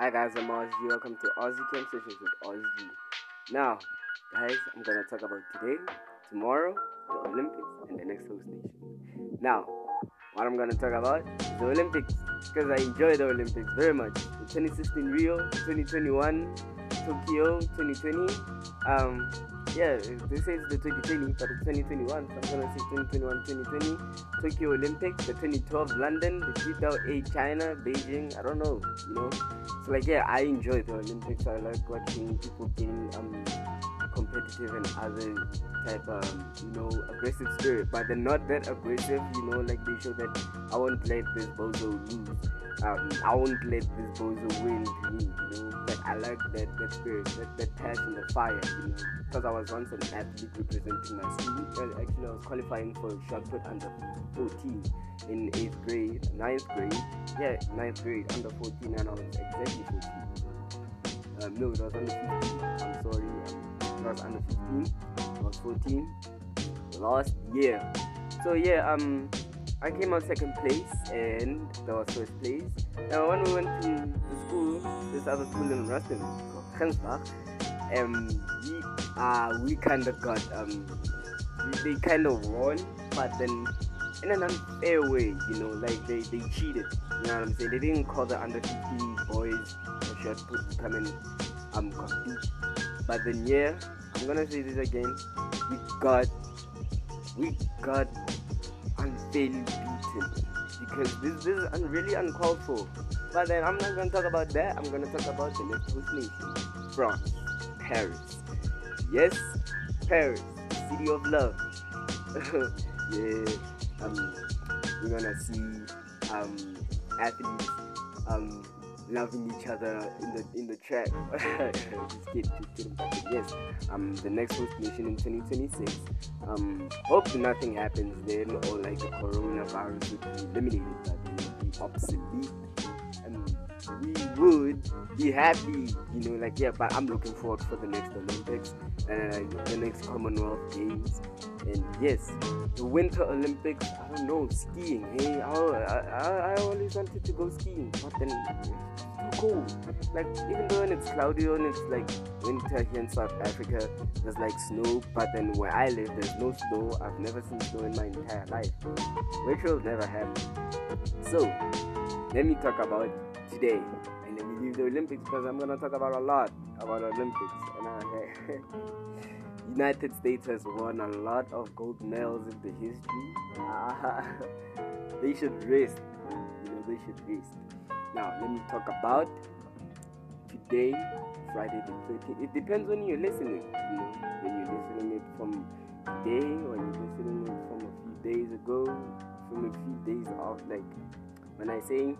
Hi guys, I'm Ozzy. Welcome to Ozzy Camp Sessions with Ozzy. Now, guys, I'm gonna talk about today, tomorrow, the Olympics, and the next host nation. Now, what I'm gonna talk about is the Olympics because I enjoy the Olympics very much. The 2016 Rio, 2021 Tokyo, 2020. Um, yeah, they say it's the 2020, but it's 2021. So I'm gonna say 2021, 2020 Tokyo Olympics, the 2012 London, the 2008 China, Beijing. I don't know, you know. So like, yeah, I enjoy the Olympics. I like watching people being um competitive and other type um you know aggressive spirit, but they're not that aggressive. You know, like they show that I won't let this bozo lose. Um, I won't let this bozo win. You know, like I like that that spirit, that, that passion, the fire. You know, because I was once an athlete representing my school. Well, actually, I was qualifying for shot put under 14 in eighth grade, ninth grade. Yeah, ninth grade, under 14, and I was exactly 14. Um, no, it was under 15. I'm sorry. It was under 15. I was 14 last year. So yeah, um, I came out second place, and that was first place. Now when we went to the school, this other school in Ruston, called Grensbach, um, we uh we kind of got um, they kind of won, but then in an unfair way, you know, like they, they cheated. You know what I'm saying? They didn't call the under 15 boys a shot put to come and um compete. But then yeah, I'm gonna say this again. We got we got unfairly beaten because this, this is really uncalled for. But then I'm not gonna talk about that. I'm gonna talk about the next host nation, France, Paris. Yes, Paris, city of love. yeah, um, we're gonna see um athletes um loving each other in the in the track. just kidding, just yes, um, the next host nation in 2026. Um, hope nothing happens then, or like the coronavirus would be eliminated, but it would be obsolete. And we would be happy, you know, like yeah. But I'm looking forward for the next Olympics uh, the next Commonwealth Games. And yes, the Winter Olympics. I don't know skiing. Hey, I, I, I always wanted to go skiing, but then it's too cold. Like even though when it's cloudy and it's like winter here in South Africa, there's like snow. But then where I live, there's no snow. I've never seen snow in my entire life, which will never happen. So let me talk about today, and let me leave the Olympics because I'm gonna talk about a lot about Olympics. And I, United States has won a lot of gold medals in the history. They should rest. You know, they should rest. Now, let me talk about today, Friday the 13th. It depends when you're listening. You know, when you're listening it from today, or you're listening it from a few days ago, from a few days off. Like when I say,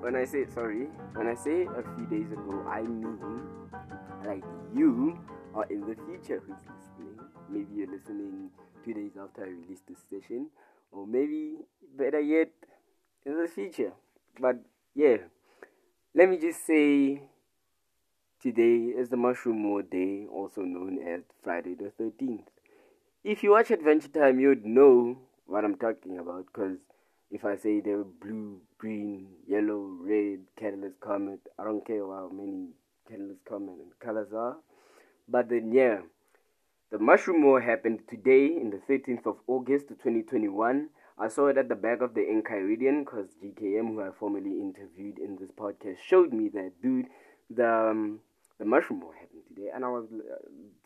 when I say sorry, when I say a few days ago, I mean like you or in the future who's listening. Maybe you're listening two days after I release this session, or maybe better yet, in the future. But yeah, let me just say today is the Mushroom War Day, also known as Friday the 13th. If you watch Adventure Time, you'd know what I'm talking about because if I say they're blue, green, yellow, red, catalyst comet, I don't care how many catalyst comet and colors are. But then, yeah, the Mushroom War happened today in the 13th of August 2021. I saw it at the back of the Enchiridion because GKM, who I formerly interviewed in this podcast, showed me that dude. The um, the mushroom war happened today, and I was uh,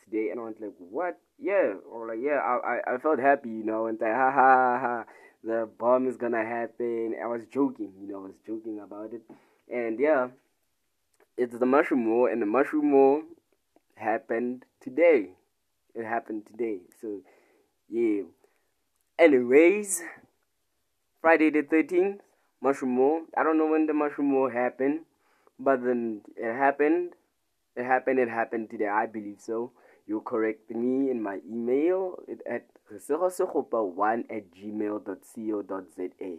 today, and I was like, "What? Yeah?" Or like, "Yeah." I I, I felt happy, you know, and like, "Ha ha ha." The bomb is gonna happen. I was joking, you know, I was joking about it, and yeah, it's the mushroom war, and the mushroom war happened today. It happened today, so yeah. Anyways, Friday the 13th, Mushroom War. I don't know when the Mushroom War happened, but then it happened. It happened, it happened today. I believe so. You correct me in my email at one at gmail.co.za.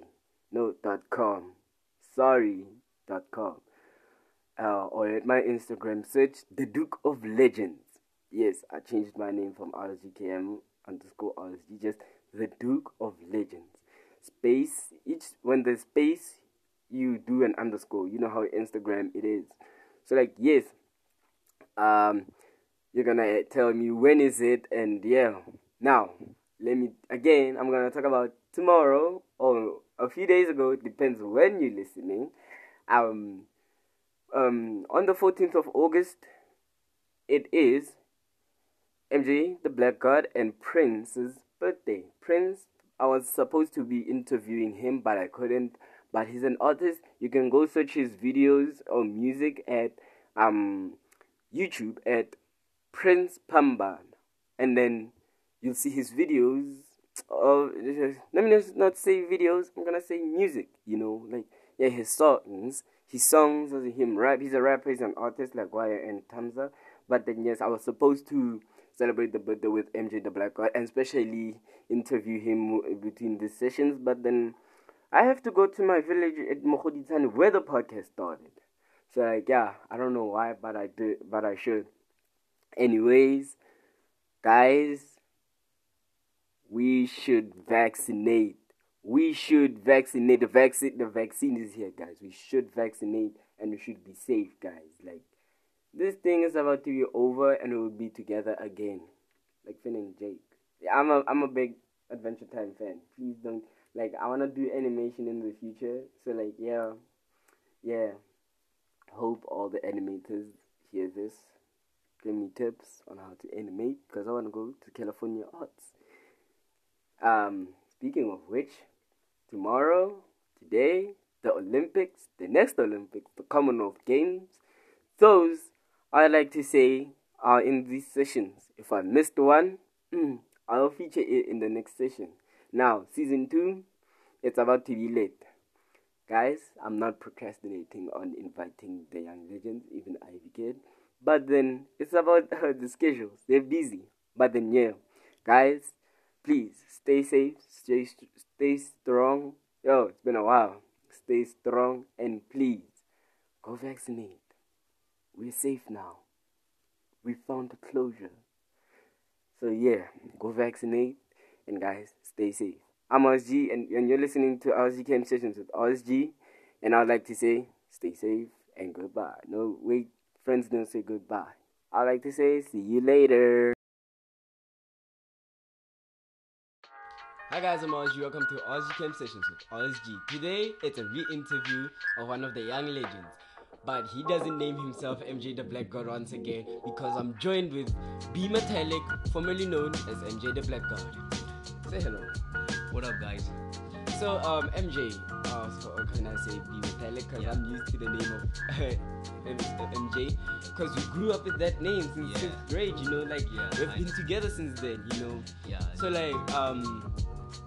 No, dot com. Sorry, dot com. Uh, or at my Instagram search, The Duke of Legends. Yes, I changed my name from RSGKM underscore RSG. Just The Duke of Legends. Space, each, when the space, you do an underscore. You know how Instagram it is. So like yes, um, you're gonna tell me when is it, and yeah. Now let me again. I'm gonna talk about tomorrow or a few days ago. It depends when you're listening. Um, um, on the 14th of August, it is MJ the Black God and Prince's birthday. Prince, I was supposed to be interviewing him, but I couldn't. But he's an artist. You can go search his videos or music at um YouTube at Prince Pamban, and then you'll see his videos. Of let me not say videos. I'm gonna say music. You know, like yeah, his songs, his songs, him rap. He's a rapper. He's an artist like Wire and Tamza. But then yes, I was supposed to celebrate the birthday with MJ the Black God and especially interview him between the sessions. But then I have to go to my village at Mogoditane where the podcast started. So like yeah, I don't know why, but I did, but I should. Anyways, guys, we should vaccinate. We should vaccinate. The vaccine, the vaccine is here, guys. We should vaccinate and we should be safe, guys. Like this thing is about to be over and we will be together again, like Finn and Jake. Yeah, I'm a I'm a big Adventure Time fan. Please don't like I wanna do animation in the future. So like yeah, yeah. Hope all the animators hear this. Give me tips on how to animate because I wanna go to California Arts. Um, speaking of which, tomorrow, today, the Olympics, the next Olympics, the Commonwealth Games, those I like to say are in these sessions. If I missed one, mm, I'll feature it in the next session. Now, season two, it's about to be late. Guys, I'm not procrastinating on inviting the young legends, even Ivy Kid. But then it's about uh, the schedules. They're busy. But then yeah, guys, please stay safe, stay stay strong. Yo, it's been a while. Stay strong and please go vaccinate. We're safe now. We found a closure. So yeah, go vaccinate and guys, stay safe. I'm OSG and, and you're listening to OSG Camp Sessions with OSG and I'd like to say stay safe and goodbye. No wait, friends don't say goodbye. I'd like to say see you later. Hi guys, I'm OSG. Welcome to OSG Camp Sessions with OSG. Today, it's a re-interview of one of the young legends but he doesn't name himself MJ the Black God once again because I'm joined with B Metallic, formerly known as MJ the Black God. Say hello. What up, guys? So, um, MJ, uh, so can I say B Metallic? Because yeah. I'm used to the name of MJ because we grew up with that name since yeah. fifth grade, you know, like yeah, we've I been know. together since then, you know. Yeah. So, like, um,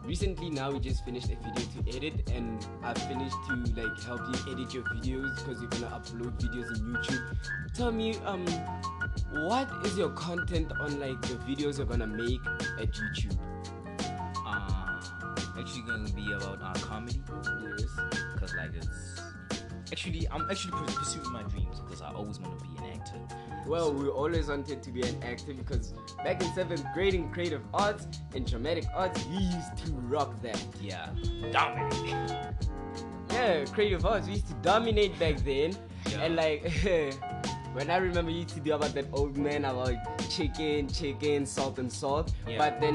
recently now we just finished a video to edit and i finished to like help you edit your videos because you're gonna upload videos in youtube tell me um what is your content on like the videos you're gonna make at youtube uh actually gonna be about uh, comedy yes because like it's actually i'm actually pursuing my dreams because i always want to be an actor well, we always wanted to be an actor because back in seventh grade in creative arts and dramatic arts, we used to rock that. Yeah, dominate. yeah, creative arts, we used to dominate back then. Yeah. And like, when I remember, you used to do about that old man about chicken, chicken, salt and salt. Yeah. But then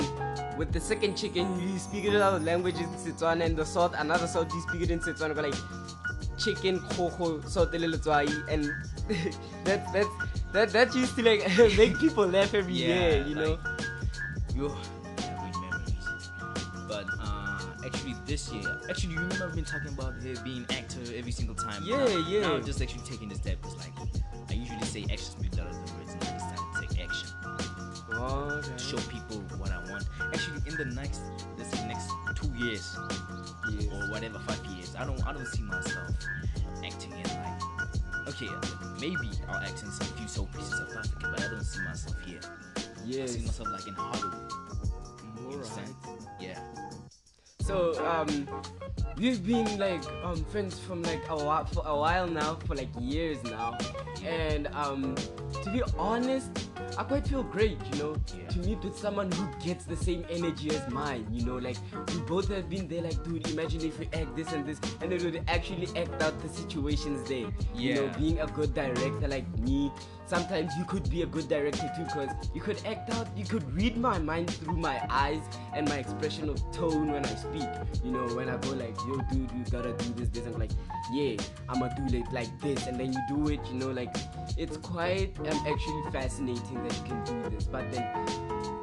with the second chicken, you speak it in other languages in Setswana, and the salt, another salt, you speak it in Setswana, like chicken, koko, salt, and that, that's that that used to like make people laugh every yeah, day, you know. good memories. But uh, actually, this year, actually, you remember I've been talking about being actor every single time. Yeah, now, yeah. Now I'm just actually taking the step. It's like I usually say action speaks louder than words, and I decided to take action. Okay. Show people what I want. Actually, in the next, let's say next two years, yes. or whatever, five years, I don't, I don't see myself acting in like okay, maybe I'll act in some few soap pieces of Africa, but I don't see myself here. Yeah. I see myself like in Hollywood. Alright. Yeah. So um, we've been like um friends from like a while for a while now, for like years now, and um, to be honest, I quite feel great, you know, Yeah. to meet with someone who gets the same energy as mine, you know, like we both have been there, like, dude, imagine if we act this and this, and it would actually act out the situations there. You know, being a good director like me, sometimes you could be a good director too, because you could act out, you could read my mind through my eyes and my expression of tone when I speak. You know, when I go like, yo, dude, you gotta do this, this, I'm like, yeah, I'ma do it like this, and then you do it, you know, like, it's quite um, actually fascinating that you can do this. But then,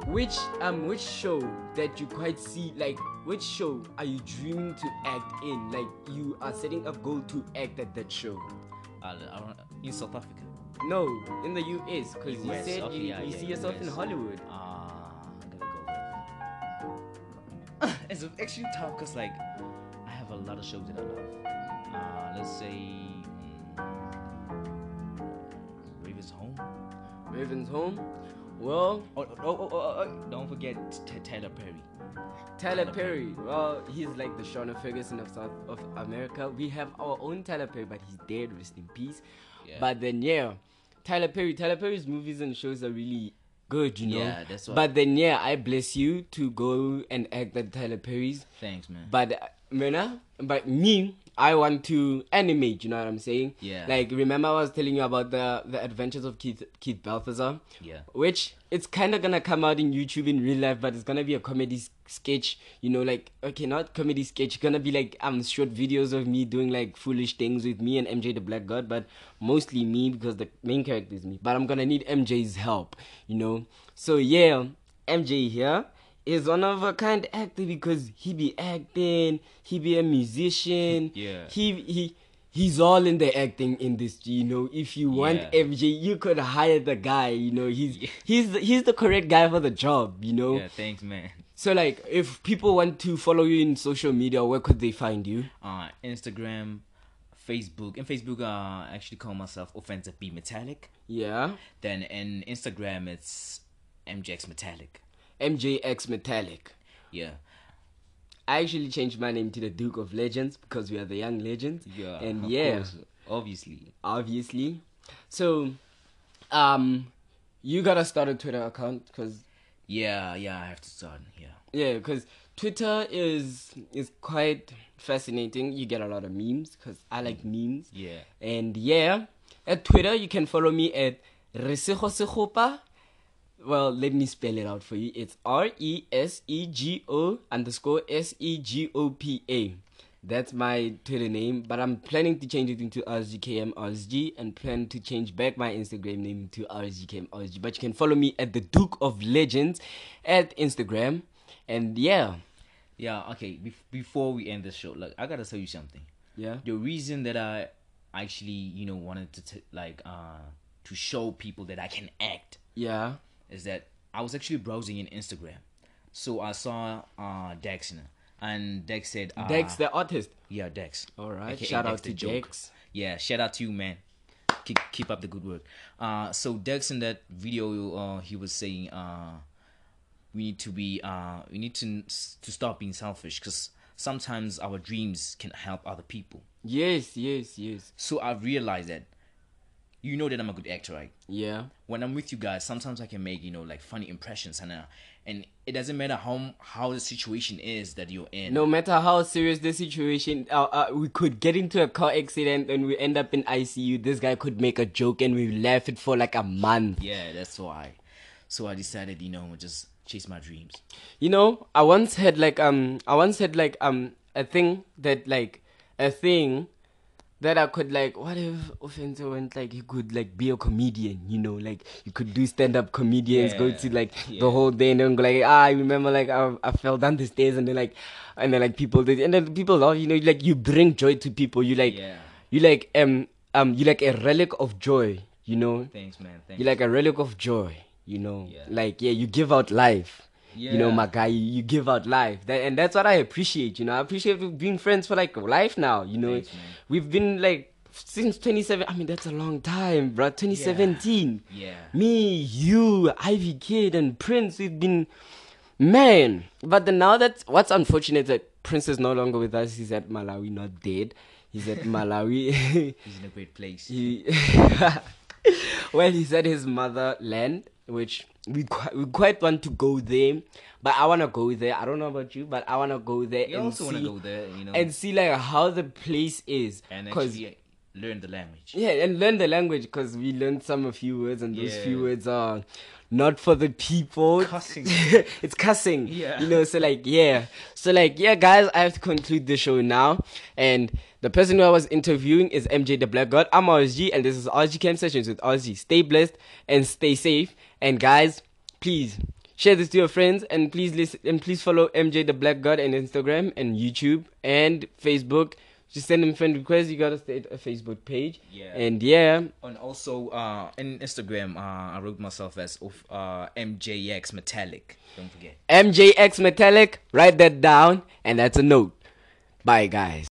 which um which show that you quite see like which show are you dreaming to act in? Like you are setting a goal to act at that show. Uh, in South Africa. No, in the US, because you said okay, you, yeah, you yeah, see yourself in Hollywood. Ah, I'm gonna go it's actually tough because like I have a lot of shows that I love. Uh, let's say Raven's Home. Well, Oh, oh, oh, oh, oh, oh, don't forget Tyler Perry. Tyler Perry. Well, he's like the Shona Ferguson of South of America. We have our own Tyler Perry, but he's dead. Rest in peace. Yeah. But then yeah, Tyler Perry. Tyler Perry's movies and shows are really good, you know. Yeah, that's why- But then yeah, I bless you to go and act at Tyler Perry's. Thanks, man. But uh, Mena, but me, I want to animate. You know what I'm saying? Yeah. Like remember I was telling you about the the adventures of Keith Keith Balthazar. Yeah. Which it's kind of gonna come out in YouTube in real life, but it's gonna be a comedy sketch. You know, like okay, not comedy sketch. Gonna be like um short videos of me doing like foolish things with me and MJ the Black God, but mostly me because the main character is me. But I'm gonna need MJ's help. You know. So yeah, MJ here is one of a kind actor because he be acting, he be a musician. Yeah. He he he's all in the acting industry, you know. If you want Yeah. MJ, you could hire the guy, you know. He's he's the, he's the correct guy for the job, you know. Yeah, thanks, man. So like if people want to follow you in social media, where could they find you? Uh, Instagram, Facebook. and Facebook, uh, I actually call myself Offensive B Metallic. Yeah. Then in Instagram, it's MJX Metallic. MJX Metallic. Yeah. I actually changed my name to the Duke of Legends because we are the young legends. Yeah. And yeah. course, obviously. obviously. So, um, you gotta start a Twitter account because Yeah, yeah, I have to start. Yeah. yeah, because Twitter is is quite fascinating. You get a lot of memes because I like memes. Yeah. And yeah, at Twitter you can follow me at Resegosegopa. Well, let me spell it out for you. It's R E S E G O underscore S E G O P A. That's my Twitter name, but I'm planning to change it into RSGKM RSG and plan to change back my Instagram name to RSGKM RSG. But you can follow me at the Duke of Legends at Instagram. And yeah, Yeah, okay. Bef- before we end the show, look, I gotta tell you something. yeah, The reason that I actually, you know, wanted to t- like uh to show people that I can act yeah, is that I was actually browsing in Instagram, so I saw uh Dex, and Dex said, uh, Dex the artist. yeah, Dex. All right, aka shout Dex out to. Dex. Yeah, shout out to you, man. Keep, keep up the good work. Uh, so Dex in that video, uh, he was saying, uh, we need to be, uh, we need to to stop being selfish because sometimes our dreams can help other people. Yes, yes, yes. So I realized that, you know that I'm a good actor, right? Yeah. When I'm with you guys, sometimes I can make you know like funny impressions, and uh, and it doesn't matter how how the situation is that you're in. No matter how serious the situation, uh, uh, we could get into a car accident and we end up in ICU. This guy could make a joke and we laugh it for like a month. Yeah, that's why. So I decided, you know, just chase my dreams. You know, I once had like um, I once had like um a thing that like a thing that I could like. What if Offenso went like he could like be a comedian? You know, like you could do stand up comedians, go to like yeah. the whole day and then go like ah, I remember like I, I fell down the stairs and then like and then like people did and then people love you know like you bring joy to people. You like Yeah. you like um um you like a relic of joy. You know, Thanks, man. Thanks. you like a relic of joy. You know, Yeah. like yeah, you give out life. You know, my guy, you, you give out life, that, and that's what I appreciate. You know, I appreciate we've friends for like life now. You know, Thanks, we've been like since 27. I mean, that's a long time, bro. 2017. Yeah. Me, you, Ivy Kid, and Prince. We've been man. But then now that what's unfortunate that Prince is no longer with us. He's at Malawi, not dead. He's at Malawi. He's in a great place. He, well, he's at his motherland, which we quite, we quite want to go there, but I want to go there. I don't know about you, but I want to go there You and also see to go there, you know, and see like how the place is, and actually uh, learn the language. yeah, and learn the language because we learned some a few words, and those few words are not for the people. Cussing. it's cussing. Yeah. You know, so like yeah. So like yeah, guys, I have to conclude the show now. And the person who I was interviewing is MJ the Black God. I'm RSG and this is RSG Camp Sessions with RSG. Stay blessed and stay safe. And guys, please share this to your friends and please listen and please follow MJ the Black God on Instagram and YouTube and Facebook. Just send him friend requests. You gotta stay a Facebook page. Yeah. And yeah, And also uh, in Instagram, uh, I wrote myself as uh, MJX Metallic. Don't forget. MJX Metallic. Write that down, and that's a note. Bye, guys.